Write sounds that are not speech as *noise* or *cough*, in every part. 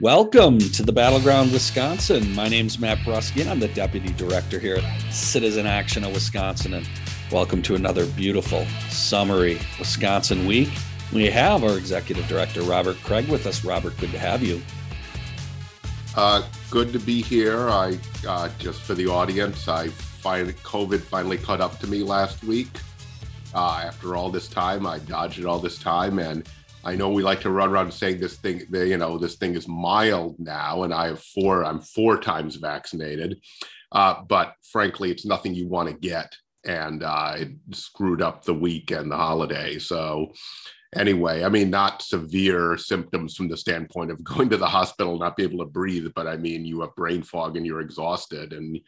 Welcome to the Battleground Wisconsin. My name is Matt Brusky, and I'm the Deputy Director here at Citizen Action of Wisconsin. And welcome to another beautiful, summery Wisconsin week. We have our Executive Director, Robert Craig, with us. Robert, good to have you. Uh, good to be here. I uh, just for the audience, I find COVID finally caught up to me last week. Uh, after all this time, I dodged it all this time, and I know we like to run around saying this thing, you know, this thing is mild now, and I have four, I'm four times vaccinated. Uh, but frankly, it's nothing you want to get. And uh, it screwed up the week and the holiday. So, anyway, I mean, not severe symptoms from the standpoint of *laughs* going to the hospital, not be able to breathe, but I mean, you have brain fog and you're exhausted and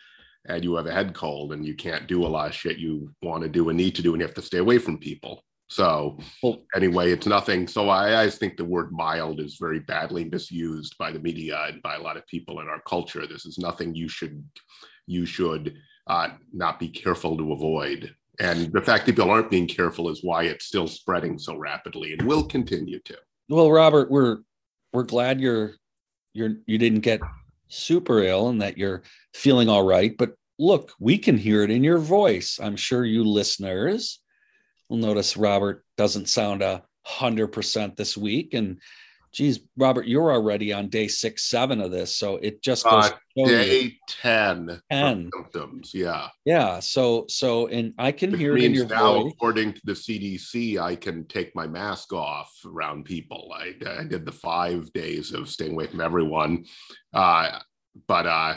and you have a head cold and you can't do a lot of shit you want to do and need to do and you have to stay away from people. So well, anyway, it's nothing. So I, I think the word mild is very badly misused by the media and by a lot of people in our culture. This is nothing you should you should uh, not be careful to avoid. And the fact that people aren't being careful is why it's still spreading so rapidly and will continue to. Well, Robert, we're we're glad you're you're you didn't get super ill and that you're feeling all right. But look, we can hear it in your voice. I'm sure you listeners We'll notice Robert doesn't sound a hundred percent this week. And geez, Robert, you're already on day six, seven of this. So it just goes uh, day you. 10, 10. symptoms. Yeah. Yeah. So, so, and I can Which hear it in your now, voice. according to the CDC, I can take my mask off around people. I, I did the five days of staying away from everyone. Uh, but, uh,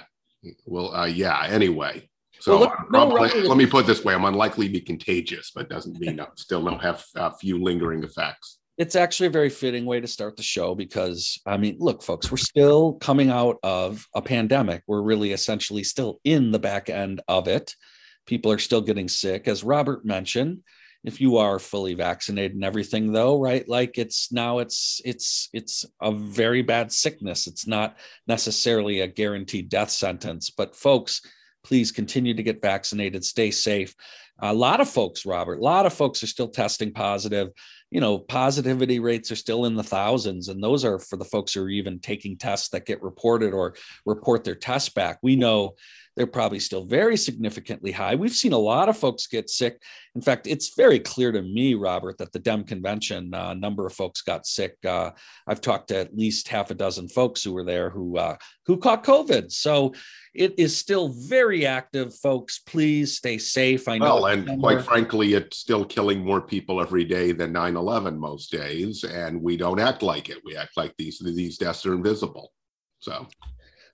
well, uh, yeah, anyway, so well, look, no, let me put this way: I'm unlikely to be contagious, but doesn't mean I still don't have a few lingering effects. It's actually a very fitting way to start the show because I mean, look, folks, we're still coming out of a pandemic. We're really essentially still in the back end of it. People are still getting sick, as Robert mentioned. If you are fully vaccinated and everything, though, right? Like it's now it's it's it's a very bad sickness. It's not necessarily a guaranteed death sentence, but folks please continue to get vaccinated, stay safe. A lot of folks, Robert, a lot of folks are still testing positive. You know, positivity rates are still in the thousands, and those are for the folks who are even taking tests that get reported or report their tests back. We know they're probably still very significantly high. We've seen a lot of folks get sick. In fact, it's very clear to me, Robert, that the Dem convention, uh, a number of folks got sick. Uh, I've talked to at least half a dozen folks who were there who uh, who caught COVID. So it is still very active, folks. Please stay safe. I know. Well, and quite frankly, it's still killing more people every day than 9/11 most days, and we don't act like it. We act like these these deaths are invisible. So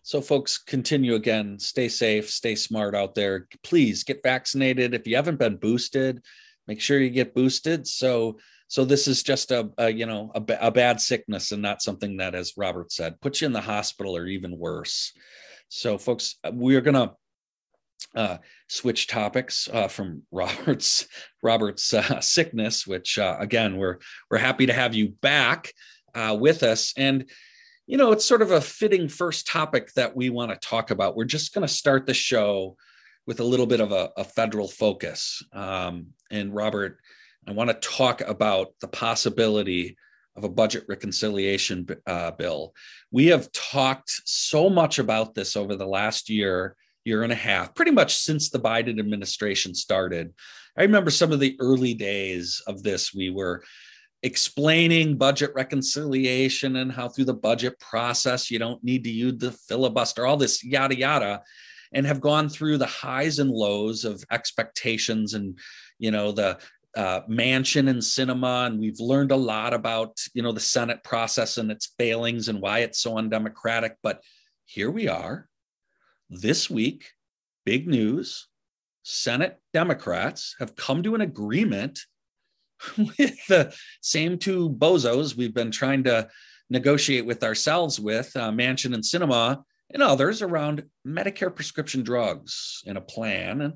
so, folks, continue again. Stay safe, stay smart out there. Please get vaccinated. If you haven't been boosted, make sure you get boosted. So, so this is just a, a you know a, a, bad sickness and not something that, as Robert said, puts you in the hospital or even worse. So, folks, we're gonna uh, switch topics uh, from *laughs* Robert's Robert's uh, sickness, which uh, again we're we're happy to have you back uh, with us and you know, it's sort of a fitting first topic that we want to talk about. We're just going to start the show with a little bit of a, a federal focus. Um, and Robert, I want to talk about the possibility of a budget reconciliation uh, bill. We have talked so much about this over the last year, year and a half, pretty much since the Biden administration started. I remember some of the early days of this. We were explaining budget reconciliation and how through the budget process you don't need to use the filibuster, all this yada yada, and have gone through the highs and lows of expectations and you know the uh, Manchin and Sinema, and we've learned a lot about you know the Senate process and its failings and why it's so undemocratic. But here we are, this week, big news: Senate Democrats have come to an agreement *laughs* with the same two bozos we've been trying to negotiate with ourselves with uh, Manchin and Sinema and others around Medicare prescription drugs in a plan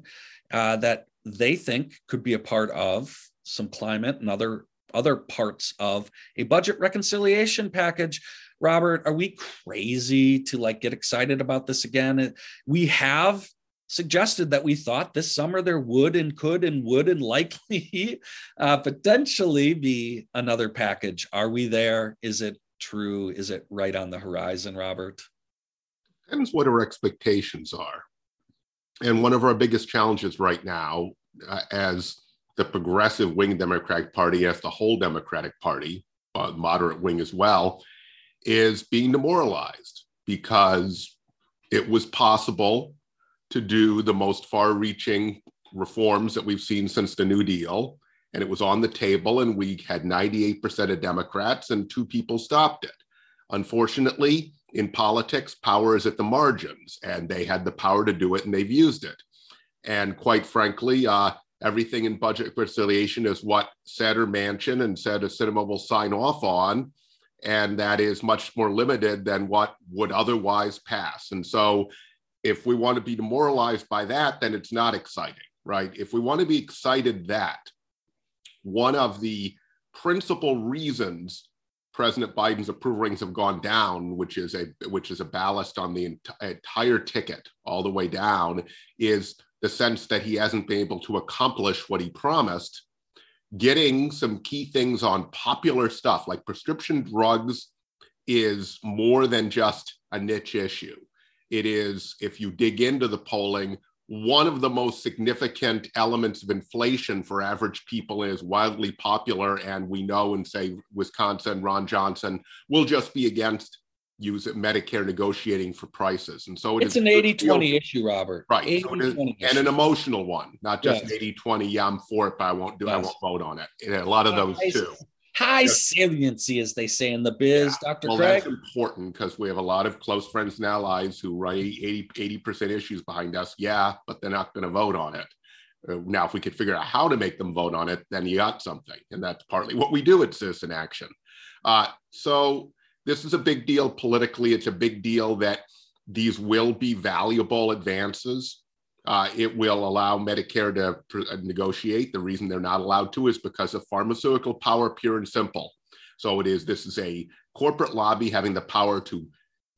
uh, that they think could be a part of some climate and other other parts of a budget reconciliation package. Robert are we crazy to like get excited about this again? We have suggested that we thought this summer there would and could and would and likely *laughs* uh, potentially be another package. Are we there? Is it true? Is it right on the horizon, Robert? Depends what our expectations are. And one of our biggest challenges right now, uh, as the progressive wing Democratic Party, as the whole Democratic Party, uh, moderate wing as well, is being demoralized because it was possible to do the most far reaching reforms that we've seen since the New Deal. And it was on the table, and we had 98% of Democrats, and two people stopped it. Unfortunately, in politics, power is at the margins, and they had the power to do it, and they've used it. And quite frankly, uh, everything in budget reconciliation is what Senator Manchin and Senator Sinema will sign off on. And that is much more limited than what would otherwise pass. And so, if we want to be demoralized by that, then it's not exciting, right? If we want to be excited that one of the principal reasons President Biden's approval ratings have gone down, which is a which is a ballast on the ent- entire ticket all the way down, is the sense that he hasn't been able to accomplish what he promised. Getting some key things on popular stuff like prescription drugs is more than just a niche issue. It is, if you dig into the polling, one of the most significant elements of inflation for average people is wildly popular. And we know in, say, Wisconsin, Ron Johnson will just be against use Medicare negotiating for prices. And so it it's an 80 20 issue, Robert. Right. 80, so and an emotional one, not just yes. 80 20. Yeah, I'm for it, but I won't do yes. I won't vote on it. And a lot of those too high saliency, as they say in the biz, yeah. Dr. Well, Craig. that's important because we have a lot of close friends and allies who write 80, percent issues behind us. Yeah, but they're not going to vote on it. Uh, now, if we could figure out how to make them vote on it, then you got something. And that's partly what we do at Citizen Action. Uh, so this is a big deal politically. It's a big deal that these will be valuable advances uh, it will allow Medicare to pr- uh, negotiate. The reason they're not allowed to is because of pharmaceutical power, pure and simple. So it is. This is a corporate lobby having the power to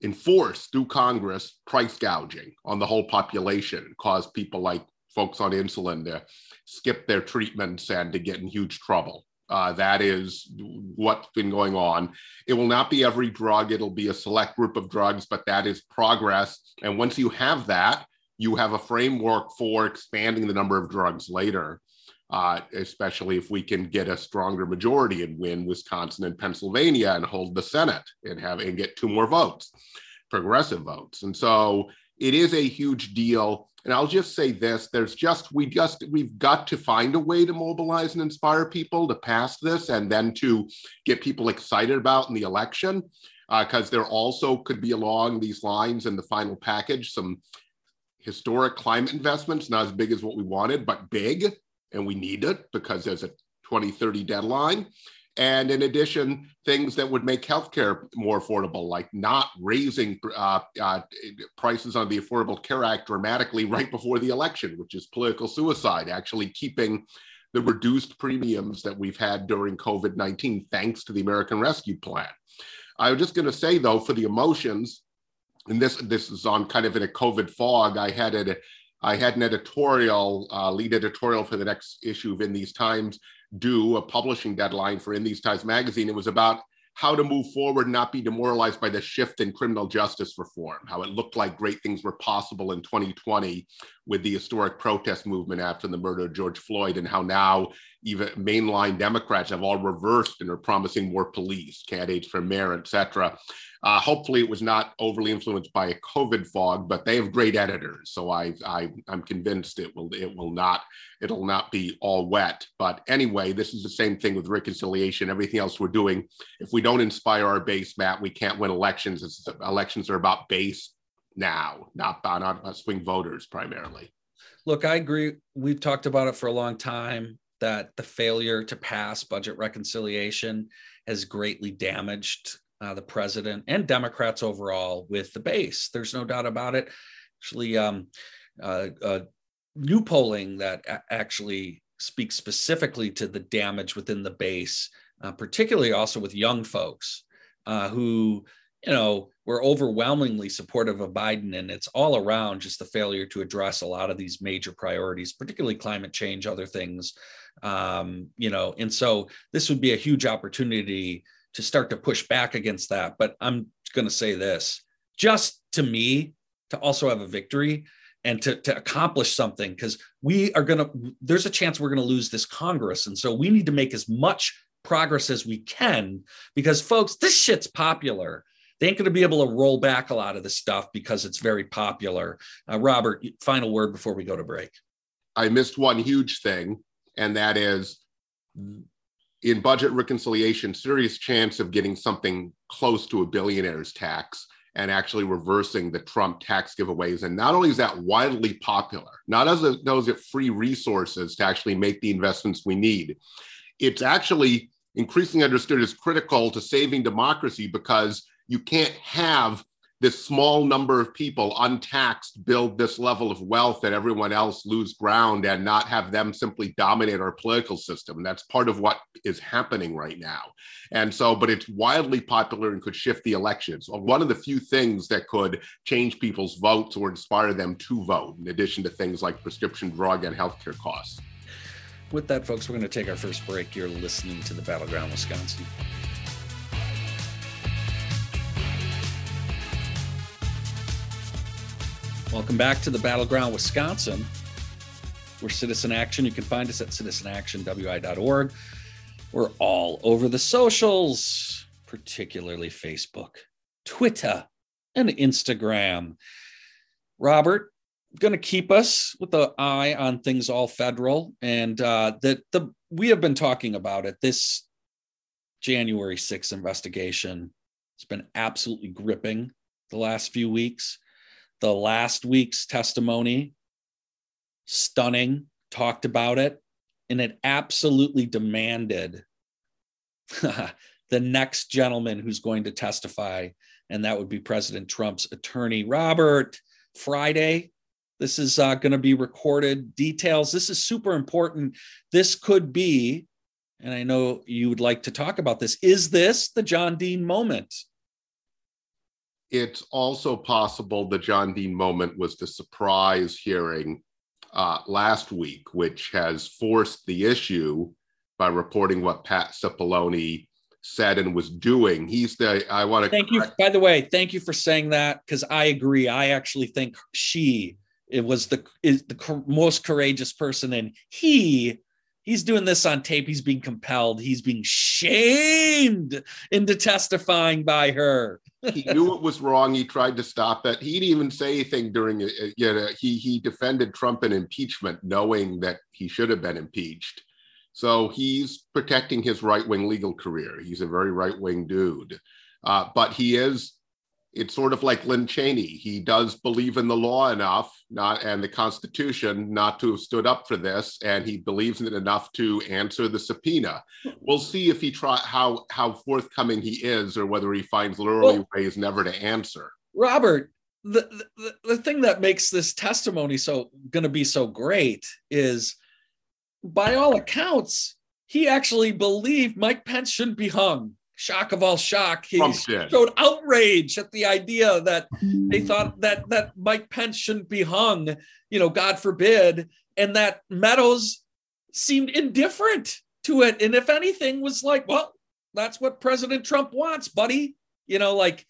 enforce through Congress price gouging on the whole population, cause people like folks on insulin to skip their treatments and to get in huge trouble. Uh, that is what's been going on. It will not be every drug, it'll be a select group of drugs, but that is progress. And once you have that, you have a framework for expanding the number of drugs later, uh, especially if we can get a stronger majority and win Wisconsin and Pennsylvania and hold the Senate and have and get two more votes, progressive votes. And so it is a huge deal. And I'll just say this: there's just we just we've got to find a way to mobilize and inspire people to pass this, and then to get people excited about in the election because uh, there also could be along these lines in the final package some historic climate investments, not as big as what we wanted, but big, and we need it because there's a 2030 deadline. And in addition, things that would make healthcare more affordable, like not raising uh, uh, prices on the Affordable Care Act dramatically right before the election, which is political suicide, actually keeping the reduced premiums that we've had during COVID 19, thanks to the American Rescue Plan. I was just going to say, though, for the emotions, and this this is on kind of in a COVID fog. I had a I had an editorial, uh, lead editorial for the next issue of In These Times, due a publishing deadline for In These Times magazine. It was about how to move forward not be demoralized by the shift in criminal justice reform, how it looked like great things were possible in 2020 with the historic protest movement after the murder of George Floyd, and how now even mainline Democrats have all reversed and are promising more police, candidates for mayor, et cetera. Uh, hopefully, it was not overly influenced by a COVID fog, but they have great editors, so I, I I'm convinced it will it will not it'll not be all wet. But anyway, this is the same thing with reconciliation. Everything else we're doing, if we don't inspire our base, Matt, we can't win elections. Elections are about base now, not not about swing voters primarily. Look, I agree. We've talked about it for a long time that the failure to pass budget reconciliation has greatly damaged uh, the president and Democrats overall with the base. There's no doubt about it. Actually, um, uh, uh, new polling that a- actually speaks specifically to the damage within the base, uh, particularly also with young folks uh, who, you know, were overwhelmingly supportive of Biden. And it's all around just the failure to address a lot of these major priorities, particularly climate change, other things, um, you know. And so this would be a huge opportunity to start to push back against that. But I'm going to say this just to me to also have a victory and to, to accomplish something because we are going to there's a chance we're going to lose this congress and so we need to make as much progress as we can because folks this shit's popular they ain't going to be able to roll back a lot of this stuff because it's very popular uh, robert final word before we go to break i missed one huge thing and that is in budget reconciliation serious chance of getting something close to a billionaire's tax and actually reversing the Trump tax giveaways. And not only is that widely popular, not as it knows it free resources to actually make the investments we need, it's actually increasingly understood as critical to saving democracy because you can't have this small number of people untaxed build this level of wealth that everyone else lose ground and not have them simply dominate our political system. And that's part of what is happening right now. And so, but it's wildly popular and could shift the elections. One of the few things that could change people's votes or inspire them to vote, in addition to things like prescription drug and healthcare costs. With that, folks, we're going to take our first break. You're listening to the Battleground Wisconsin. Welcome back to the Battleground Wisconsin. We're Citizen Action. You can find us at citizenactionwi.org. We're all over the socials, particularly Facebook, Twitter, and Instagram. Robert, going to keep us with the eye on things all federal, and uh, that the we have been talking about it. This January 6th investigation it has been absolutely gripping the last few weeks the last week's testimony, stunning, talked about it, and it absolutely demanded *laughs* the next gentleman who's going to testify, and that would be President Trump's attorney, Robert. Friday, this is uh, going to be recorded details. This is super important. This could be, and I know you would like to talk about this. Is this the John Dean moment? It's also possible the John Dean moment was the surprise hearing uh, last week, which has forced the issue by reporting what Pat Cipollone said and was doing. He's the I want to thank correct- you. By the way, thank you for saying that because I agree. I actually think she it was the is the most courageous person, and he he's doing this on tape. He's being compelled. He's being shamed into testifying by her. he knew it was wrong. He tried to stop it. He didn't even say anything during it. You know, he he defended Trump in impeachment, knowing that he should have been impeached. So he's protecting his right wing legal career. He's a very right wing dude, uh, but he is it's sort of like Lynn Cheney. He does believe in the law enough, not and the Constitution, not to have stood up for this, and he believes in it enough to answer the subpoena. We'll see if he try how how forthcoming he is, or whether he finds literally well, ways never to answer. Robert, the, the the thing that makes this testimony so going to be so great is, by all accounts, he actually believed Mike Pence shouldn't be hung shock of all shock, he showed outrage at the idea that they thought that that Mike Pence shouldn't be hung, you know, God forbid, and that Meadows seemed indifferent to it, and if anything, was like, well, that's what President Trump wants, buddy. You know, like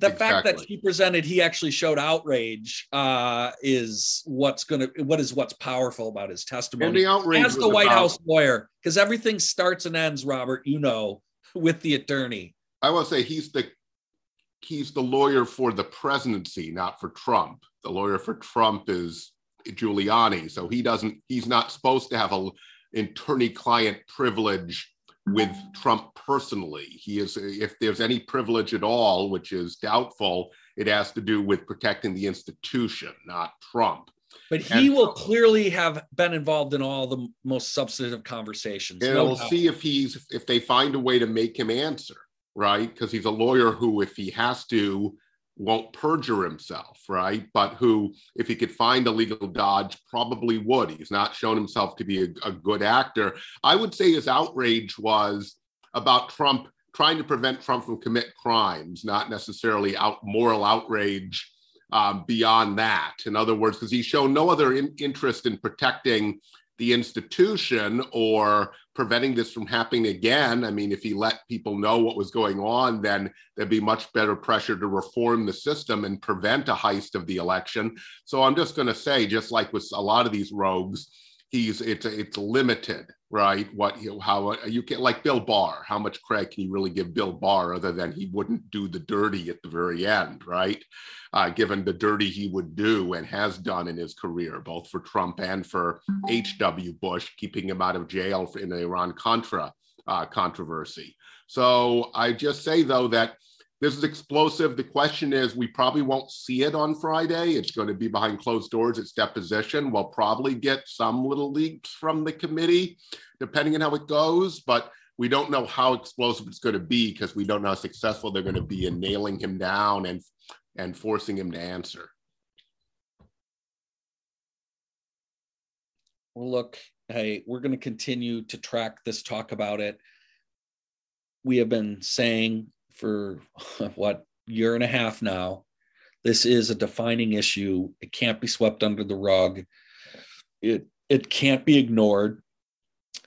the exactly. fact that he presented he actually showed outrage uh, is what's going to what is what's powerful about his testimony and the outrage as the white about- house lawyer because everything starts and ends robert you know with the attorney. I will say he's the he's the lawyer for the presidency, not for Trump. The lawyer for Trump is Giuliani, so he doesn't. He's not supposed to have a attorney-client privilege with Trump personally. He is, if there's any privilege at all, which is doubtful, it has to do with protecting the institution, not Trump. But he and, will clearly have been involved in all the most substantive conversations. And no we'll doubt. see if he's if they find a way to make him answer, right? Because he's a lawyer who, if he has to, won't perjure himself, right? But who, if he could find a legal dodge, probably would. He's not shown himself to be a, a good actor. I would say his outrage was about Trump trying to prevent Trump from commit crimes, not necessarily out moral outrage um, beyond that. In other words, because he's shown no other in- interest in protecting the institution or preventing this from happening again. I mean, if he let people know what was going on, then there'd be much better pressure to reform the system and prevent a heist of the election. So I'm just going to say, just like with a lot of these rogues, he's it's it's limited, right? What how you can like Bill Barr, how much credit can you really give Bill Barr other than he wouldn't do the dirty at the very end, right? Uh, given the dirty he would do and has done in his career, both for Trump and for H.W. Bush, keeping him out of jail in the Iran Contra uh, controversy. So I just say though that this is explosive. The question is, we probably won't see it on Friday. It's going to be behind closed doors. It's deposition. We'll probably get some little leaks from the committee, depending on how it goes. But we don't know how explosive it's going to be because we don't know how successful they're going to be in nailing him down and and forcing him to answer. Well, look, hey, we're going to continue to track this talk about it. We have been saying for *laughs* what year and a half now. This is a defining issue. It can't be swept under the rug. It it can't be ignored.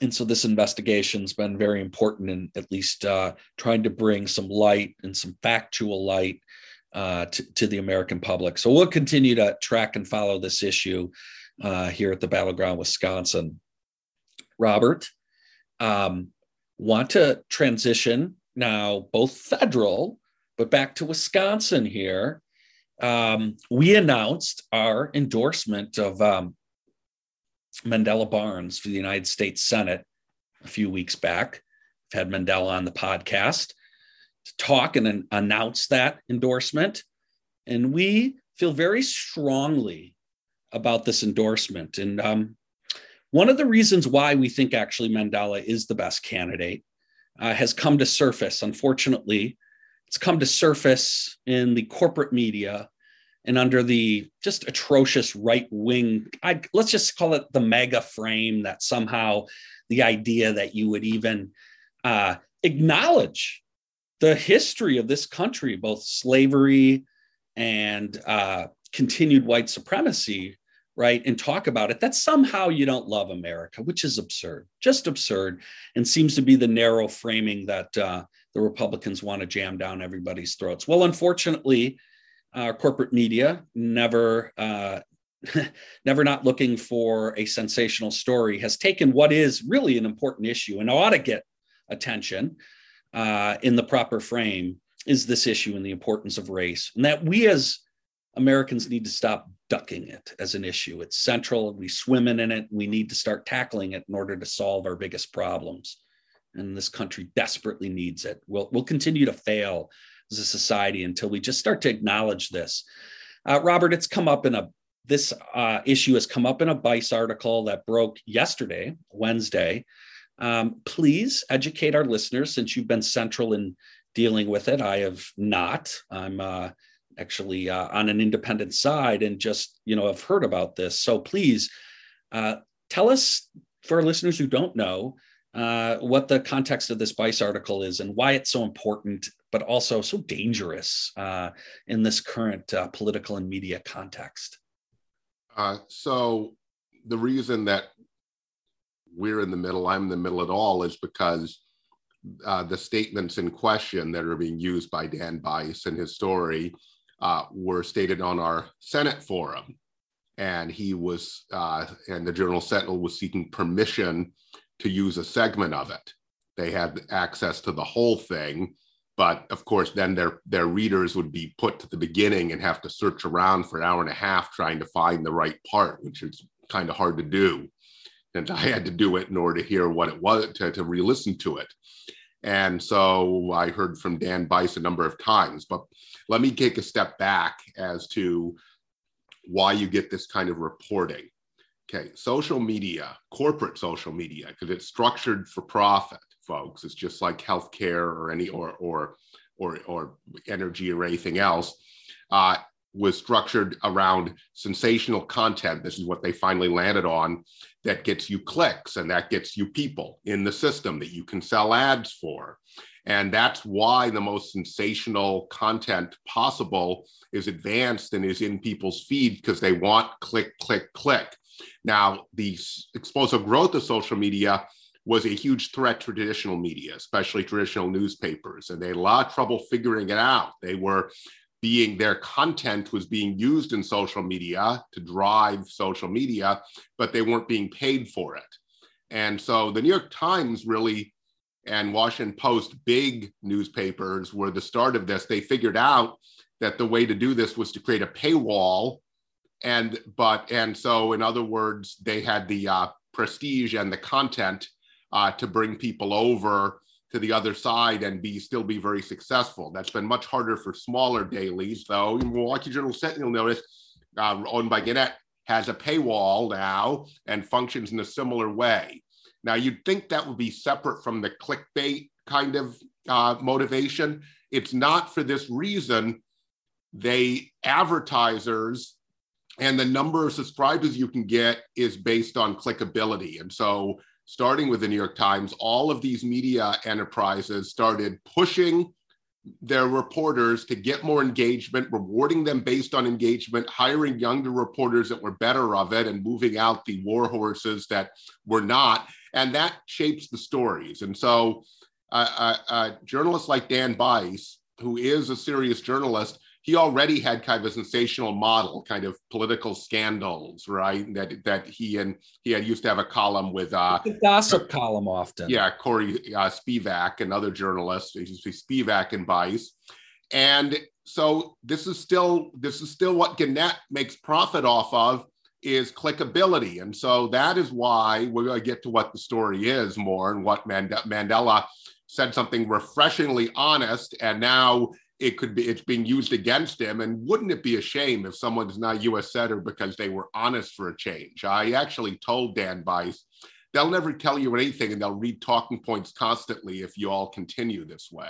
And so this investigation's been very important in at least uh, trying to bring some light and some factual light uh, to, to, the American public. So we'll continue to track and follow this issue uh, here at the Battleground, Wisconsin. Robert, um, want to transition now both federal, but back to Wisconsin here. Um, we announced our endorsement of um, Mandela Barnes for the United States Senate a few weeks back. I've had Mandela on the podcast to talk and announce that endorsement. And we feel very strongly about this endorsement. And um, one of the reasons why we think actually Mandela is the best candidate uh, has come to surface. Unfortunately, it's come to surface in the corporate media and under the just atrocious right wing. Let's just call it the MAGA frame that somehow the idea that you would even uh, acknowledge the history of this country, both slavery and uh, continued white supremacy, right, and talk about it, that somehow you don't love America, which is absurd, just absurd, and seems to be the narrow framing that uh, the Republicans want to jam down everybody's throats. Well, unfortunately, uh, corporate media never. Uh, *laughs* never not looking for a sensational story has taken what is really an important issue and ought to get attention uh, in the proper frame is this issue and the importance of race and that we as Americans need to stop ducking it as an issue. It's central. We swim in it. We need to start tackling it in order to solve our biggest problems. And this country desperately needs it. We'll, we'll continue to fail as a society until we just start to acknowledge this. Uh, Robert, it's come up in a this uh, issue has come up in a Bice article that broke yesterday, Wednesday. Um, please educate our listeners since you've been central in dealing with it. I have not. I'm uh, actually uh, on an independent side and just you know have heard about this. So please uh, tell us for listeners who don't know uh, what the context of this Bice article is and why it's so important but also so dangerous uh, in this current uh, political and media context. Uh, so the reason that we're in the middle i'm in the middle at all is because the statements in question that are being used by Dan Bice in his story uh, were stated on our Senate forum. And he was, uh, and the Journal Sentinel was seeking permission to use a segment of it. They had access to the whole thing, but of course, then their their readers would be put to the beginning and have to search around for an hour and a half trying to find the right part, which is kind of hard to do. And I had to do it in order to hear what it was to, to re-listen to it. And so I heard from Dan Bice a number of times, but let me take a step back as to why you get this kind of reporting. Okay, social media, corporate social media, because it's structured for profit, folks. It's just like healthcare or any or or or or energy or anything else. Uh, was structured around sensational content. This is what they finally landed on that gets you clicks and that gets you people in the system that you can sell ads for. And that's why the most sensational content possible is advanced and is in people's feed because they want click, click, click. Now, the explosive growth of social media was a huge threat to traditional media, especially traditional newspapers. And they had a lot of trouble figuring it out. They were being their content was being used in social media to drive social media, but they weren't being paid for it. And so the New York Times really and Washington Post, big newspapers, were the start of this. They figured out that the way to do this was to create a paywall. And but and so in other words, they had the uh, prestige and the content uh, to bring people over to the other side and be still be very successful. That's been much harder for smaller dailies, though. Milwaukee Journal Sentinel notice, uh, owned by Gannett, has a paywall now and functions in a similar way. Now, you'd think that would be separate from the clickbait kind of uh, motivation. It's not for this reason. They advertisers and the number of subscribers you can get is based on clickability. And so starting with the New York Times, all of these media enterprises started pushing their reporters to get more engagement, rewarding them based on engagement, hiring younger reporters that were better of it, and moving out the war horses that were not. And that shapes the stories. And so, uh, uh, uh, journalists like Dan Bice, who is a serious journalist, he already had kind of a sensational model, kind of political scandals, right? That that he and he had used to have a column with uh, the gossip column often. Yeah, Corey uh, Spivak, another journalist, Spivak and Bice, and so this is still this is still what Gannett makes profit off of is clickability, and so that is why we're going to get to what the story is more and what Mand- Mandela said something refreshingly honest, and now it could be it's being used against him. And wouldn't it be a shame if someone's not U.S. senator because they were honest for a change? I actually told Dan Bice they'll never tell you anything, and they'll read talking points constantly if you all continue this way.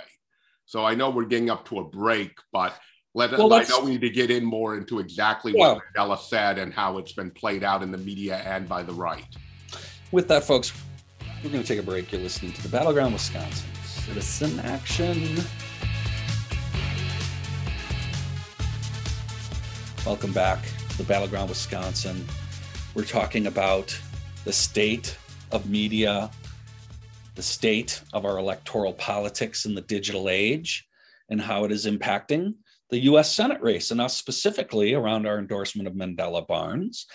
So I know we're getting up to a break, but let well, I know we need to get in more into exactly what Mandela said and how it's been played out in the media and by the right. With that, folks, we're going to take a break. You're listening to the Battleground Wisconsin Citizen Action. Welcome back to the Battleground Wisconsin. We're talking about the state of media, the state of our electoral politics in the digital age, and how it is impacting the US Senate race, and us specifically around our endorsement of Mandela Barnes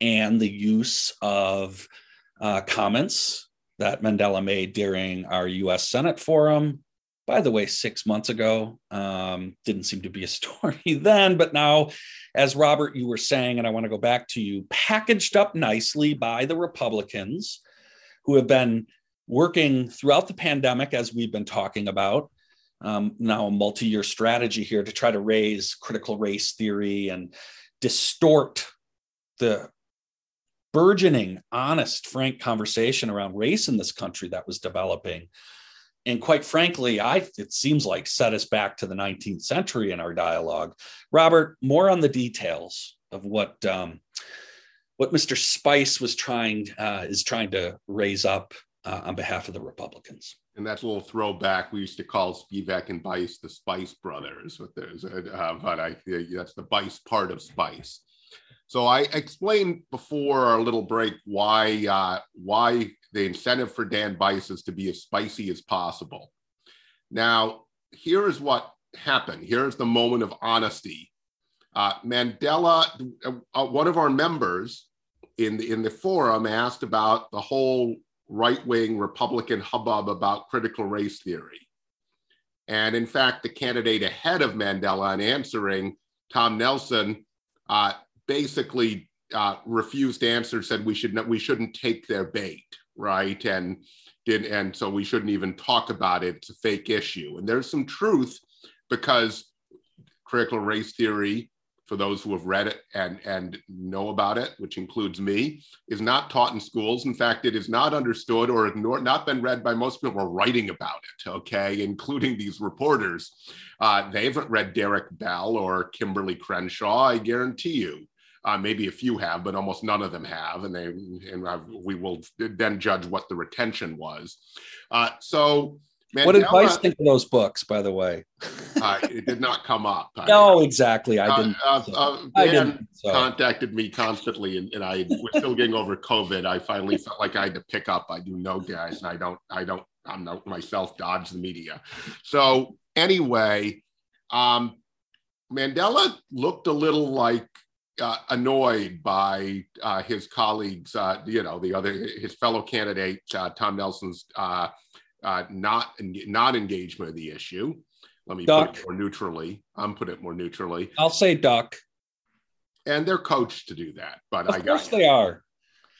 and the use of uh, comments that Mandela made during our US Senate forum by the way, six months ago. Um, didn't seem to be a *laughs* story then, but now, as Robert, you were saying, and I want to go back to you, packaged up nicely by the Republicans who have been working throughout the pandemic, as we've been talking about. Um, now, a multi year strategy here to try to raise critical race theory and distort the burgeoning, honest, frank conversation around race in this country that was developing and quite frankly, I it seems like set us back to the 19th century in our dialogue. Robert, more on the details of what um, what Mr. Spice was trying uh, is trying to raise up uh, on behalf of the Republicans. And that's a little throwback. We used to call Spivak and Bice the Spice Brothers, but there's uh, but I that's the Bice part of Spice. So I explained before our little break why uh, why the incentive for Dan Bice is to be as spicy as possible. Now, here is what happened. Here's the moment of honesty. Uh, Mandela, uh, one of our members in the, in the forum asked about the whole right wing Republican hubbub about critical race theory. And in fact, the candidate ahead of Mandela in answering, Tom Nelson, uh, basically uh, refused to answer, said we should not, we shouldn't take their bait right? And did and so we shouldn't even talk about it. It's a fake issue. And there's some truth because critical race theory, for those who have read it and, and know about it, which includes me, is not taught in schools. In fact, it is not understood or ignored, not been read by most people who are writing about it, okay, including these reporters. Uh, they haven't read Derek Bell or Kimberlé Crenshaw, I guarantee you. Uh, maybe a few have, but almost none of them have, and they and we will then judge what the retention was. Uh, so Mandela, what advice think of those books, by the way? *laughs* uh, it did not come up. I, no, exactly. I uh, didn't. Uh, so. Uh, Dan I didn't, so. contacted me constantly, and, and I was still getting over COVID. I finally felt like I had to pick up. I do know guys, and I don't. I don't. I'm not myself. Dodge the media. So anyway, um, Mandela looked a little like uh, annoyed by uh, his colleagues, uh, you know, the other his fellow candidate uh, Tom Nelson's uh, not not engagement of the issue. Let me duck. put it more neutrally. I'm put it more neutrally. I'll say duck. And they're coached to do that, but of I course they are.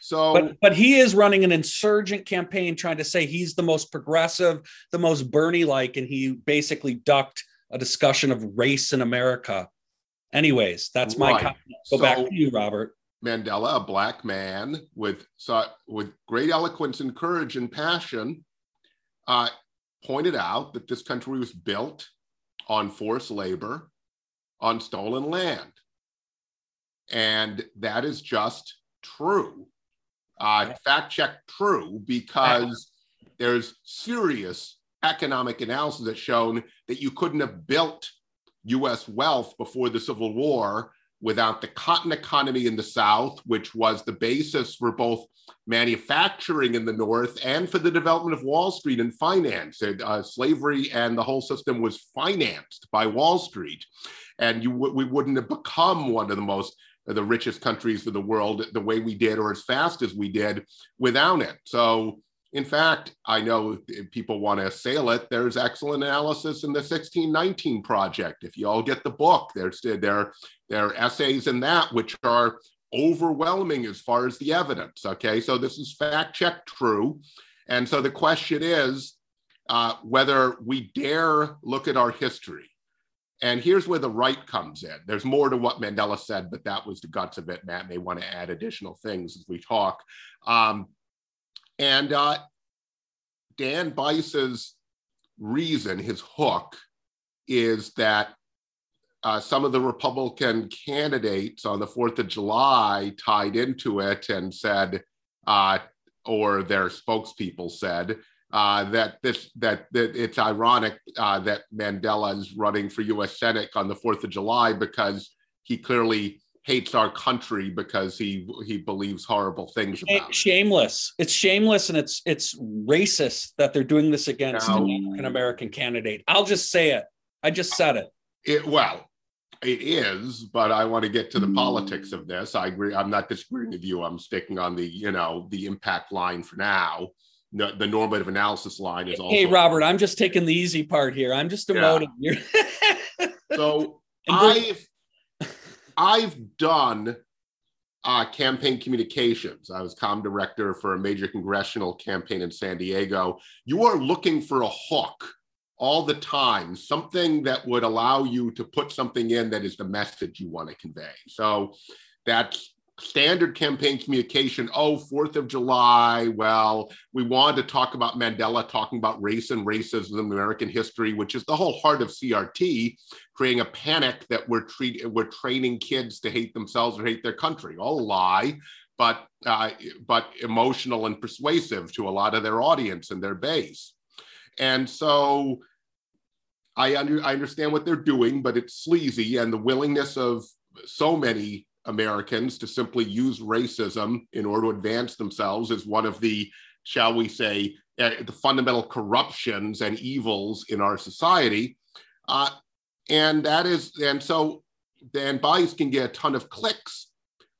So, but but he is running an insurgent campaign, trying to say he's the most progressive, the most Bernie-like, and he basically ducked a discussion of race in America. Anyways, that's my right. comment. Go so, back to you, Robert. Mandela, a black man with with great eloquence and courage and passion, uh, pointed out that this country was built on forced labor, on stolen land. And that is just true. Uh, fact check true because *laughs* there's serious economic analysis that's shown that you couldn't have built US wealth before the Civil War without the cotton economy in the South, which was the basis for both manufacturing in the North and for the development of Wall Street and finance. Uh, slavery and the whole system was financed by Wall Street. And you, we wouldn't have become one of the most the richest countries in the world the way we did or as fast as we did without it. So in fact, I know people want to assail it. There's excellent analysis in the 1619 project. If you all get the book, there's there, there are essays in that which are overwhelming as far as the evidence. Okay, so this is fact check true. And so the question is uh, whether we dare look at our history. And here's where the right comes in. There's more to what Mandela said, but that was the guts of it. Matt may want to add additional things as we talk. Um, and uh, Dan Bice's reason, his hook, is that uh, some of the Republican candidates on the 4th of July tied into it and said, uh, or their spokespeople said, uh, that this that, that it's ironic uh, that Mandela is running for U.S. Senate on the Fourth of July because he clearly hates our country because he he believes horrible things about it. Shameless. It's shameless and it's it's racist that they're doing this against now, an American candidate. I'll just say it. I just said it. It well, it is, but I want to get to the politics of this. I agree. I'm not disagreeing with you. I'm sticking on the you know the impact line for now. The, the normative analysis line is also. Hey, Robert, I'm just taking the easy part here. I'm just emoting. Yeah. *laughs* so I've I've done uh, campaign communications. I was com director for a major congressional campaign in San Diego. You are looking for a hook all the time, something that would allow you to put something in that is the message you want to convey. So that's standard campaign communication. Oh, Fourth of July. Well, we wanted to talk about Mandela, talking about race and racism in American history, which is the whole heart of CRT, creating a panic that we're treating, we're training kids to hate themselves or hate their country. All a lie, but uh, but emotional and persuasive to a lot of their audience and their base. And so I, under, I understand what they're doing, but it's sleazy and the willingness of so many Americans to simply use racism in order to advance themselves is one of the, shall we say, uh, the fundamental corruptions and evils in our society. Uh, and that is, and so Dan Bice can get a ton of clicks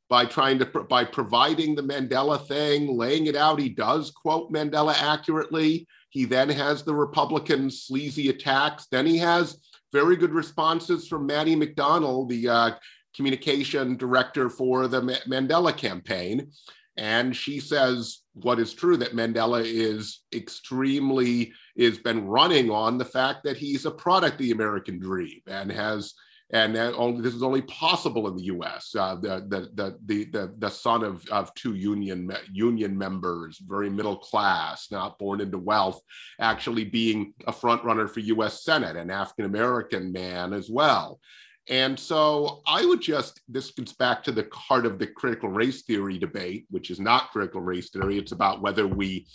by trying to, by providing the Mandela thing, laying it out. He does quote Mandela accurately. He then has the Republican sleazy attacks. Then he has very good responses from Maddie McDonald, the uh, communication director for the Mandela campaign. And she says what is true that Mandela is extremely, has been running on the fact that he's a product of the American dream and has and only this is only possible in the U.S. Uh, the, the, the the the son of of two union union members, very middle class, not born into wealth, actually being a front runner for U.S. Senate, an African American man as well. And so I would just, this gets back to the heart of the critical race theory debate, which is not critical race theory. It's about whether we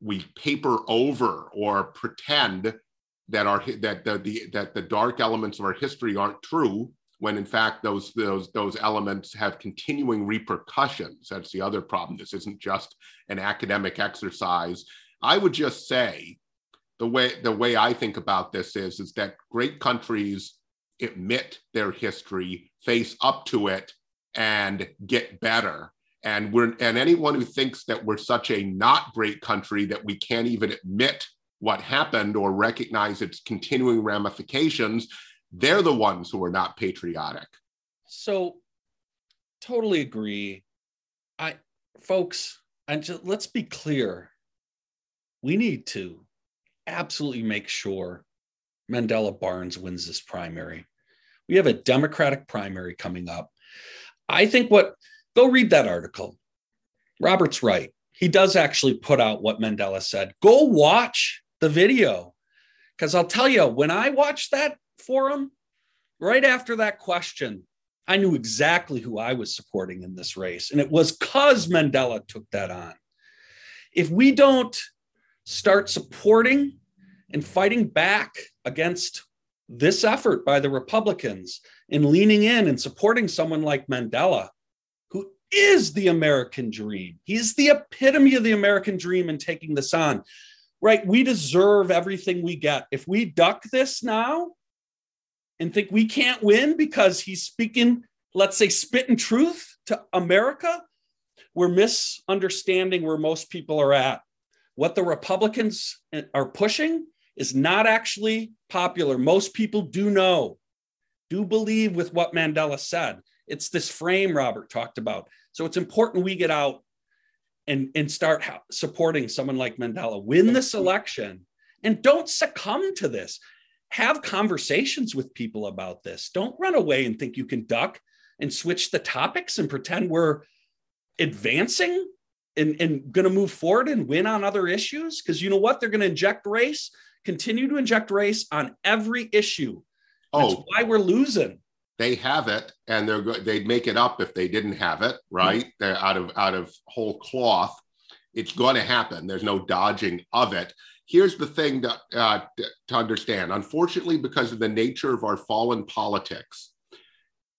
we paper over or pretend that our that the, the that the dark elements of our history aren't true when in fact those those those elements have continuing repercussions. That's the other problem. This isn't just an academic exercise. I would just say the way the way i think about this is is that great countries admit their history face up to it and get better. And we're and anyone who thinks that we're such a not great country that we can't even admit what happened or recognize its continuing ramifications they're the ones who are not patriotic so totally agree i folks and just, let's be clear we need to absolutely make sure mandela barnes wins this primary we have a democratic primary coming up i think what Go read that article. Robert's right. He does actually put out what Mandela said. Go watch the video. Because I'll tell you, when I watched that forum, right after that question, I knew exactly who I was supporting in this race. And it was because Mandela took that on. If we don't start supporting and fighting back against this effort by the Republicans and leaning in and supporting someone like Mandela, who is the American dream. He's the epitome of the American dream in taking this on. Right? We deserve everything we get. If we duck this now and think we can't win because he's speaking, let's say, spit and truth to America, we're misunderstanding where most people are at. What the Republicans are pushing is not actually popular. Most people do know, do believe with what Mandela said. It's this frame Robert talked about. So it's important we get out and, and start supporting someone like Mandela, win this election, and don't succumb to this. Have conversations with people about this. Don't run away and think you can duck and switch the topics and pretend we're advancing and, and going to move forward and win on other issues. Because you know what? They're going to inject race, continue to inject race on every issue. That's oh, why we're losing they have it and they're go- they'd make it up if they didn't have it right mm-hmm. they're out of out of whole cloth it's going to happen there's no dodging of it here's the thing to, uh, to understand unfortunately because of the nature of our fallen politics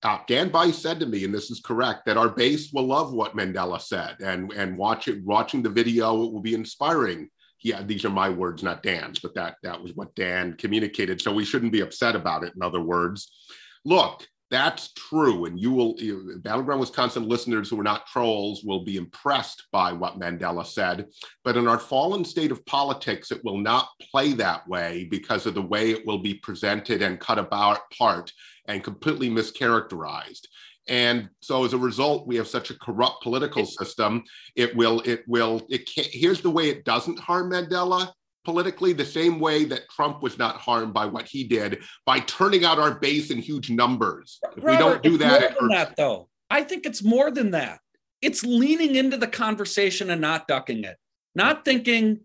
uh, Dan Bice said to me, and this is correct, that our base will love what Mandela said, and and watch it, watching the video, it will be inspiring. Yeah, these are my words, not Dan's, but that that was what Dan communicated. So we shouldn't be upset about it. In other words, look, that's true. And you will, you, Battleground Wisconsin listeners who are not trolls will be impressed by what Mandela said. But in our fallen state of politics, it will not play that way because of the way it will be presented and cut about apart and completely mischaracterized. And so as a result, we have such a corrupt political system. It will, it will, it can't, here's the way it doesn't harm Mandela politically the same way that Trump was not harmed by what he did by turning out our base in huge numbers. If Robert, we don't do that, more than that though. I think it's more than that. It's leaning into the conversation and not ducking it, not thinking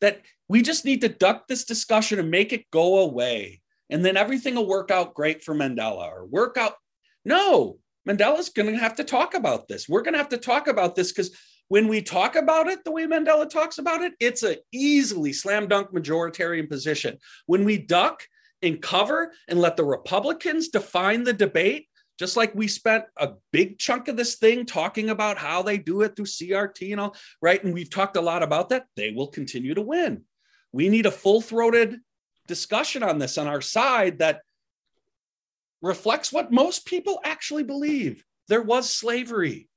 that we just need to duck this discussion and make it go away. And then everything will work out great for Mandela or work out. No, Mandela's going to have to talk about this. We're going to have to talk about this because when we talk about it the way Mandela talks about it, it's a easily slam dunk majoritarian position. When we duck and cover and let the Republicans define the debate, just like we spent a big chunk of this thing talking about how they do it through CRT and all, right? And we've talked a lot about that. They will continue to win. We need a full throated discussion on this on our side that reflects what most people actually believe. There was slavery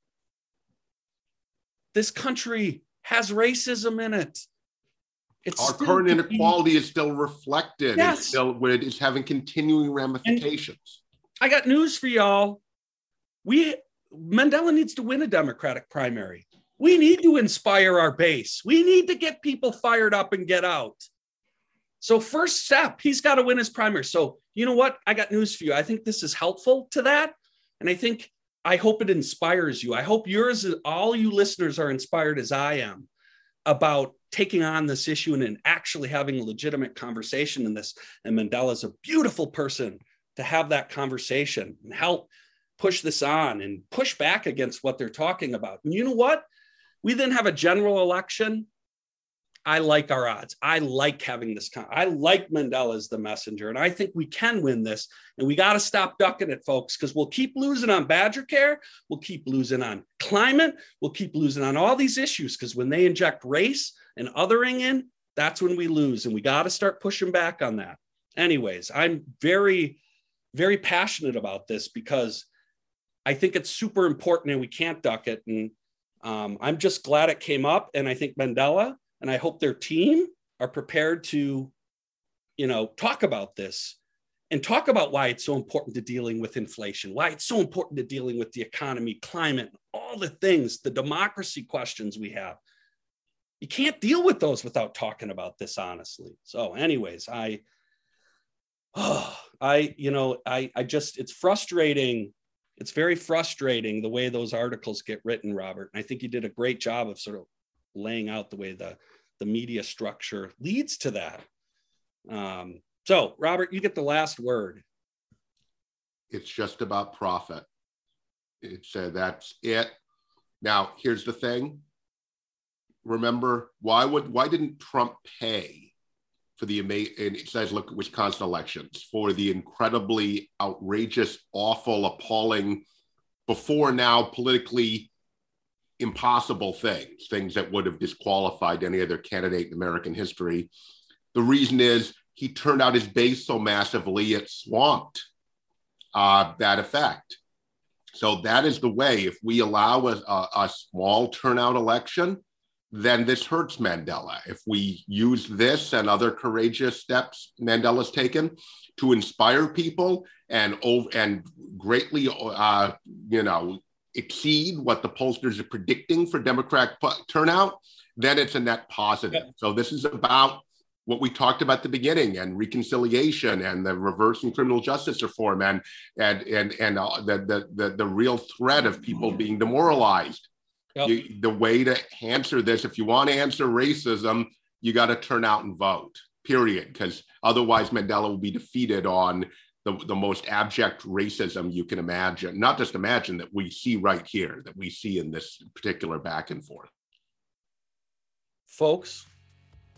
this country has racism in it. It's Our current inequality is still reflected. Yes. It's still it's having continuing ramifications. And I got news for y'all. We Mandela needs to win a Democratic primary. We need to inspire our base. We need to get people fired up and get out. So, first step, he's got to win his primary. So, you know what? I got news for you. I think this is helpful to that. And I think I hope it inspires you. I hope yours, all you listeners are inspired as I am about taking on this issue and, and actually having a legitimate conversation in this. And Mandela's a beautiful person to have that conversation and help push this on and push back against what they're talking about. And you know what? We then have a general election I like our odds. I like having this. Con- I like Mandela as the messenger, and I think we can win this. And we got to stop ducking it, folks, because we'll keep losing on Badger Care. We'll keep losing on climate. We'll keep losing on all these issues because when they inject race and othering in, that's when we lose. And we got to start pushing back on that. Anyways, I'm very, very passionate about this because I think it's super important and we can't duck it. And um, I'm just glad it came up. And I think Mandela and I hope their team are prepared to, you know, talk about this and talk about why it's so important to dealing with inflation, why it's so important to dealing with the economy, climate, all the things, the democracy questions we have. You can't deal with those without talking about this honestly. So, anyways, I, oh, *sighs* I, you know, I, I just, it's frustrating it's very frustrating the way those articles get written, Robert. And I think you did a great job of sort of laying out the way the, the media structure leads to that. Um, so, Robert, you get the last word. It's just about profit. It's uh, that's it. Now, here's the thing. Remember, why would why didn't Trump pay for the amazing, and it says, look at Wisconsin elections, for the incredibly outrageous, awful, appalling, before now politically impossible things, things that would have disqualified any other candidate in American history. The reason is he turned out his base so massively it swamped uh, that effect. So that is the way. If we allow a, a, a small turnout election, then this hurts Mandela. If we use this and other courageous steps Mandela's taken to inspire people and and greatly, uh, you know, exceed what the pollsters are predicting for Democrat turnout, then it's a net positive. So this is about what we talked about at the beginning and reconciliation and the reverse and criminal justice reform and and and and uh, the, the the the real threat of people being demoralized Yep. You, the way to answer this, if you want to answer racism, you got to turn out and vote, period. Because otherwise, Mandela will be defeated on the, the most abject racism you can imagine. Not just imagine that we see right here, that we see in this particular back and forth. Folks,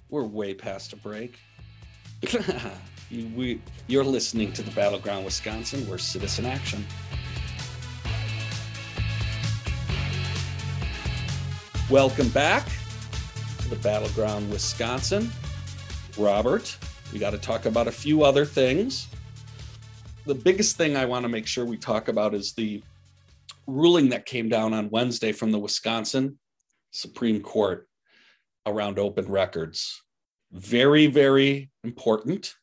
we're way past a break. *laughs* you, we, you're listening to the Battleground Wisconsin, where citizen action. Welcome back to the Battleground Wisconsin. Robert, we got to talk about a few other things. The biggest thing I want to make sure we talk about is the ruling that came down on Wednesday from the Wisconsin Supreme Court around open records. Very, very important.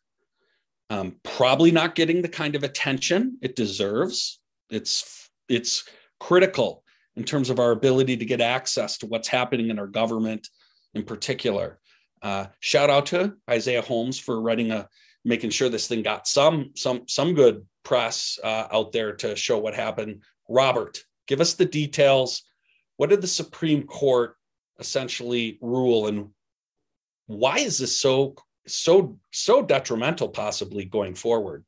Um, probably not getting the kind of attention it deserves. It's it's critical in terms of our ability to get access to what's happening in our government in particular. Uh, shout out to Isaiah Holmes for writing a making sure this thing got some some some good press uh, out there to show what happened. Robert, give us the details. What did the Supreme Court essentially rule, and why is this so so so detrimental, possibly going forward?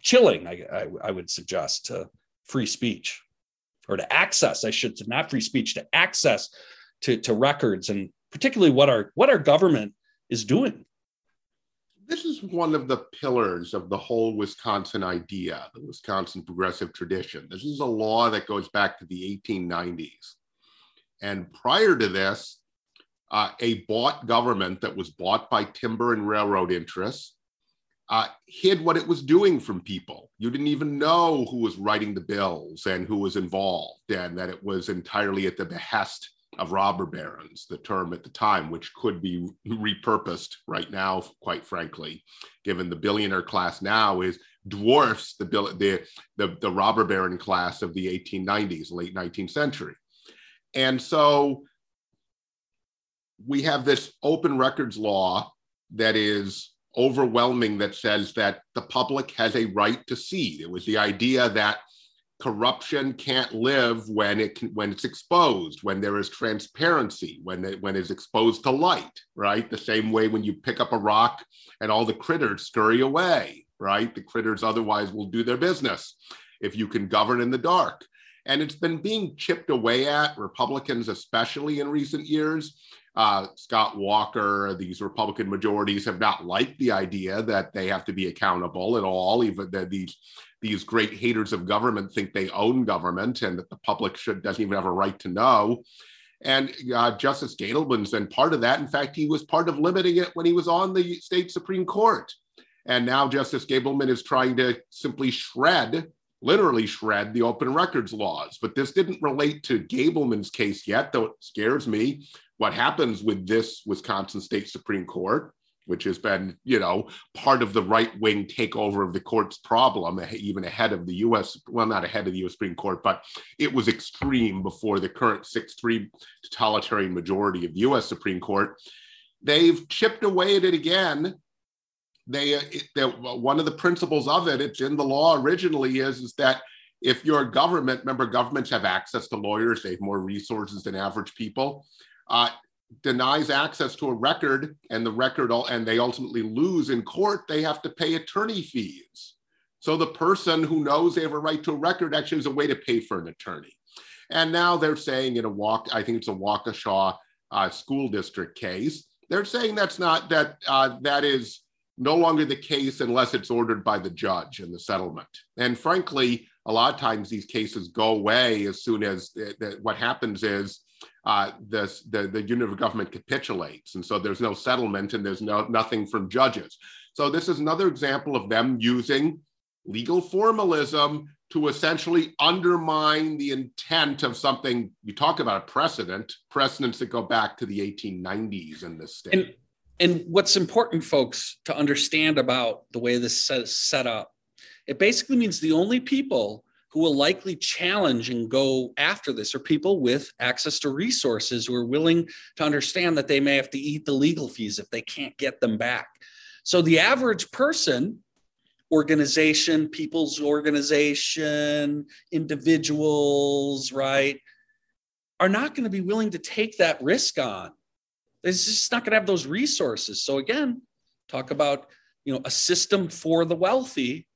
Chilling, I, I, I would suggest to free speech or to access, I should not free speech, to access to, to records and particularly what our what our government is doing. This is one of the pillars of the whole Wisconsin idea, the Wisconsin progressive tradition. This is a law that goes back to the 1890s. And prior to this, uh, a bought government that was bought by timber and railroad interests uh, hid what it was doing from people. You didn't even know who was writing the bills and who was involved, and that it was entirely at the behest of robber barons, the term at the time, which could be repurposed right now, quite frankly, given the billionaire class now is dwarfs the, the, the, the robber baron class of the 1890s, late 19th century. And so we have this open records law that is overwhelming that says that the public has a right to see. It was the idea that corruption can't live when it can, when it's exposed, when there is transparency, when it, when it's exposed to light, right? The same way when you pick up a rock and all the critters scurry away, right? The critters otherwise will do their business if you can govern in the dark. And it's been being chipped away at, Republicans especially in recent years, uh, Scott Walker, these Republican majorities have not liked the idea that they have to be accountable at all, even that these these great haters of government think they own government and that the public should doesn't even have a right to know. And uh, Justice Gableman's been part of that. In fact, he was part of limiting it when he was on the state Supreme Court. And now Justice Gableman is trying to simply shred, literally shred the open records laws. But this didn't relate to Gableman's case yet, though it scares me. What happens with this Wisconsin State Supreme Court which has been, you know, part of the right wing takeover of the court's problem, even ahead of the U.S. Well, not ahead of the U.S. Supreme Court, but it was extreme before the current 6 3 totalitarian majority of the U.S. Supreme Court. They've chipped away at it again. They, uh, it, one of the principles of it, it's in the law originally, is, is that if your government, remember, governments have access to lawyers, they have more resources than average people. Uh, denies access to a record and the record and they ultimately lose in court, they have to pay attorney fees. So the person who knows they have a right to a record actually is a way to pay for an attorney. And now they're saying in a walk, I think it's a Waukesha uh, school district case, they're saying that's not that uh, that is no longer the case unless it's ordered by the judge in the settlement. And frankly, a lot of times these cases go away as soon as the, what happens is uh, this, the, the unit of government capitulates. And so there's no settlement and there's no, nothing from judges. So this is another example of them using legal formalism to essentially undermine the intent of something. You talk about a precedent, precedents that go back to the 1890s in this state. And, and what's important, folks, to understand about the way this is set up, it basically means the only people who will likely challenge and go after this are people with access to resources who are willing to understand that they may have to eat the legal fees if they can't get them back. So the average person, organization, people's organization, individuals, right, are not going to be willing to take that risk on. It's just not going to have those resources. So again, talk about you know a system for the wealthy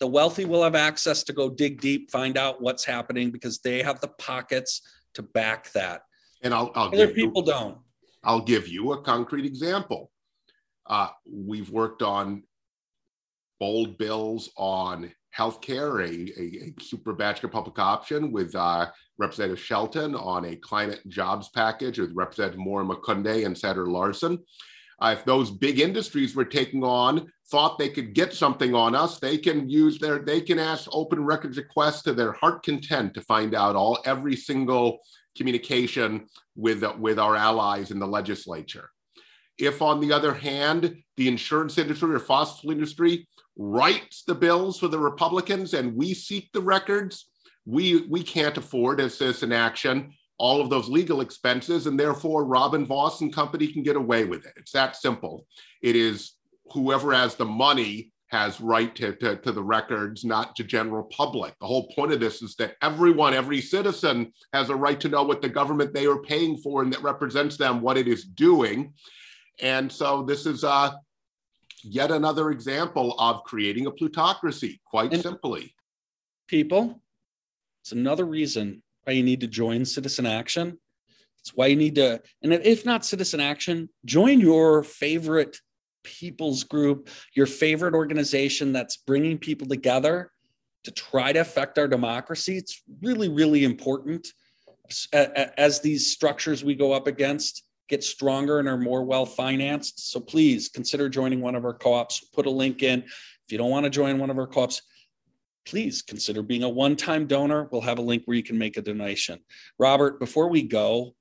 the wealthy will have access to go dig deep, find out what's happening because they have the pockets to back that. And I'll, I'll other people you, don't. I'll give you a concrete example. Uh, we've worked on bold bills on healthcare, a, a, a super Bachelor public option with uh, Representative Shelton on a climate jobs package with Representative Moore Omokunde and Senator Larson. Uh, if those big industries we're taking on thought they could get something on us, they can use their, they can ask open records requests to their heart content to find out all every single communication with, with our allies in the legislature. If, on the other hand, the insurance industry or fossil industry writes the bills for the Republicans and we seek the records, we, we can't afford as an action all of those legal expenses, and therefore Robin Vos and company can get away with it. It's that simple. It is whoever has the money has right to, to, to, the records, not to general public. The whole point of this is that everyone, every citizen has a right to know what the government they are paying for and that represents them, what it is doing. And so this is uh, yet another example of creating a plutocracy, quite and simply. People, it's another reason why you need to join Citizen Action. It's why you need to, and if not Citizen Action, join your favorite people's group, your favorite organization that's bringing people together to try to affect our democracy. It's really, really important as these structures we go up against get stronger and are more well financed. So please consider joining one of our co ops. Put a link in. If you don't want to join one of our co ops, please consider being a one time donor. We'll have a link where you can make a donation. Robert, before we go,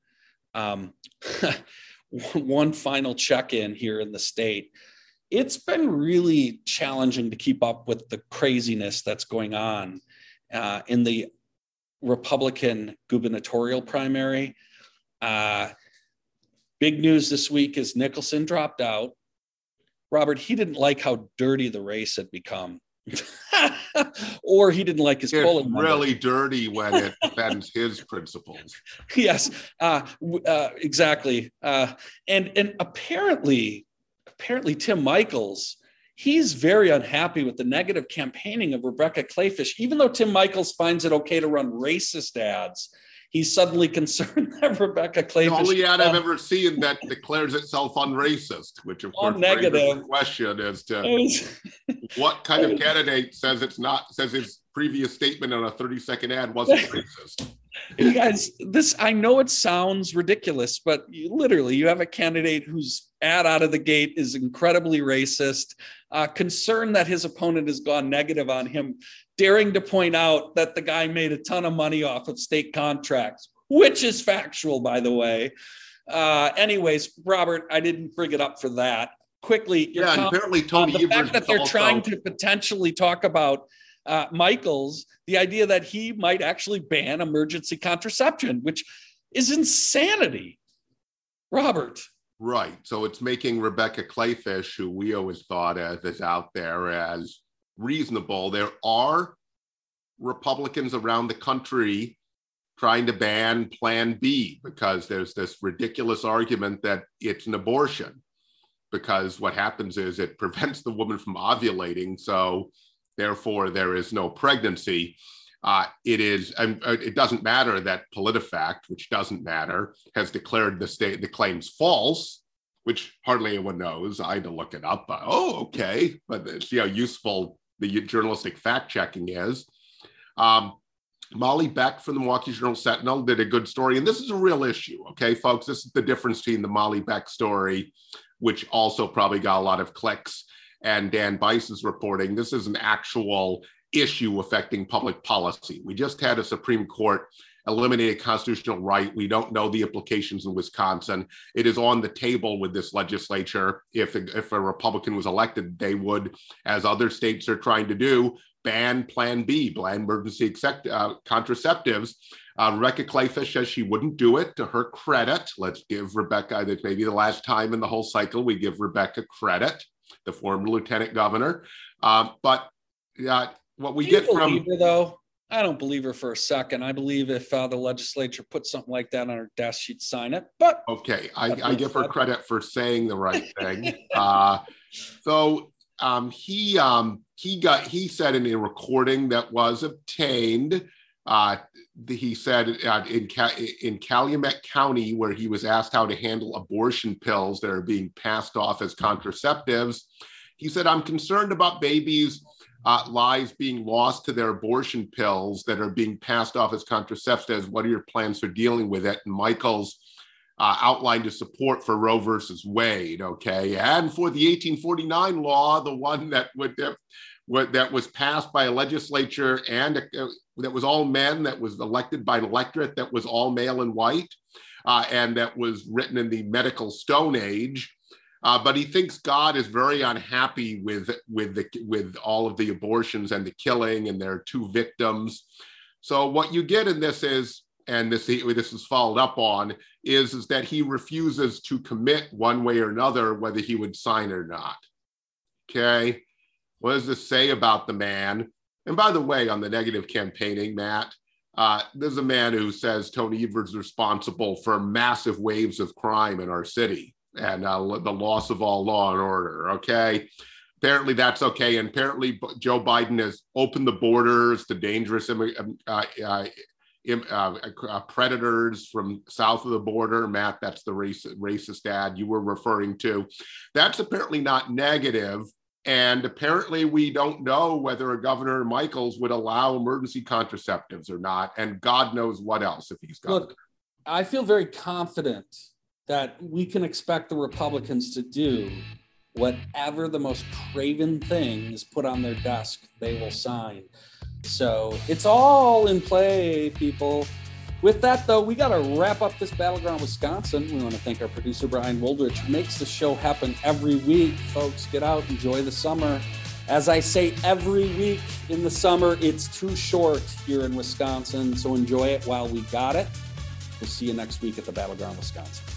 um, *laughs* one final check in here in the state. It's been really challenging to keep up with the craziness that's going on uh, in the Republican gubernatorial primary. Uh, big news this week is Nicholson dropped out. Robert, he didn't like how dirty the race had become. *laughs* or he didn't like his it's polling. Really dirty when it defends his principles. *laughs* Yes, uh, uh, exactly. Uh, and and apparently, apparently, Tim Michels, he's very unhappy with the negative campaigning of Rebecca Kleefisch. Even though Tim Michels finds it okay to run racist ads, he's suddenly *laughs* concerned that Rebecca Kleefisch. The only ad I've ever seen that declares itself unracist, which of course negative the question as to *laughs* what kind of *laughs* candidate says it's not says his previous statement on a 30 second ad wasn't racist. You guys, this I know it sounds ridiculous, but you, literally, you have a candidate whose ad out of the gate is incredibly racist, uh, concerned that his opponent has gone negative on him, daring to point out that the guy made a ton of money off of state contracts, which is factual, by the way. Uh, anyways, Robert, I didn't bring it up for that. Quickly, yeah, apparently Tony the fact that they're also- trying to potentially talk about uh, Michels the idea that he might actually ban emergency contraception, which is insanity. Robert. Right. So it's making Rebecca Kleefisch, who we always thought of as out there as reasonable. There are Republicans around the country trying to ban Plan B because there's this ridiculous argument that it's an abortion. Because what happens is it *laughs* prevents the woman from ovulating. So therefore there is no pregnancy. Uh, it is, uh, it doesn't matter that PolitiFact, which doesn't matter, has declared the state the claims false, which hardly anyone knows. I had to look it up. But, oh, okay, but see how useful the journalistic fact checking is. Um, Molly Beck from the Milwaukee Journal Sentinel did a good story, and this is a real issue. Okay, folks, this is the difference between the Molly Beck story, which also probably got a lot of clicks, and Dan Bice's reporting. This is an actual issue affecting public policy. We just had a Supreme Court eliminate a constitutional right. We don't know the implications in Wisconsin. It is on the table with this legislature. If if a Republican was elected, they would, as other states are trying to do, ban Plan B, ban emergency uh, contraceptives. Uh, Rebecca Kleefisch says she wouldn't do it. To her credit, let's give Rebecca. This may be the last time in the whole cycle we give Rebecca credit the former lieutenant governor. Um, but uh, what we get from her, though, I don't believe her for a second. I believe if uh, the legislature put something like that on her desk, she'd sign it. But okay, I, I give her credit for saying the right *laughs* thing. uh, so um, he um, he got he said in a recording that was obtained. Uh, he said uh, in, in Calumet County, where he was asked how to handle abortion pills that are being passed off as contraceptives, he said, I'm concerned about babies' uh, lives being lost to their abortion pills that are being passed off as contraceptives. What are your plans for dealing with it? And Michels uh, outlined his support for Roe versus Wade, okay, and for the 1849 law, the one that would that was passed by a legislature and a, that was all men, that was elected by an electorate that was all male and white, uh, and that was written in the medical Stone Age. Uh, but he thinks God is very unhappy with with the with all of the abortions and the killing, and there are two victims. So what you get in this is, and this this is followed up on, is is that he refuses to commit one way or another whether he would sign or not. Okay, what does this say about the man? And by the way, on the negative campaigning, Matt, uh, there's a man who says Tony Evers is responsible for massive waves of crime in our city and uh, the loss of all law and order. Okay. Apparently that's okay. And apparently Joe Biden has opened the borders to dangerous uh, uh, uh, uh, predators from south of the border. Matt, that's the race, racist ad you were referring to. That's apparently not negative and apparently, we don't know whether a Governor Michels would allow emergency contraceptives or not. And God knows what else if he's governor. Look, I feel very confident that we can expect the Republicans to do whatever the most craven thing is put on their desk, they will sign. So it's all in play, people. With that, though, we got to wrap up this Battleground Wisconsin. We want to thank our producer, Brian Woldrich, who makes the show happen every week. Folks, get out, enjoy the summer. As I say every week in the summer, it's too short here in Wisconsin, so enjoy it while we got it. We'll see you next week at the Battleground Wisconsin.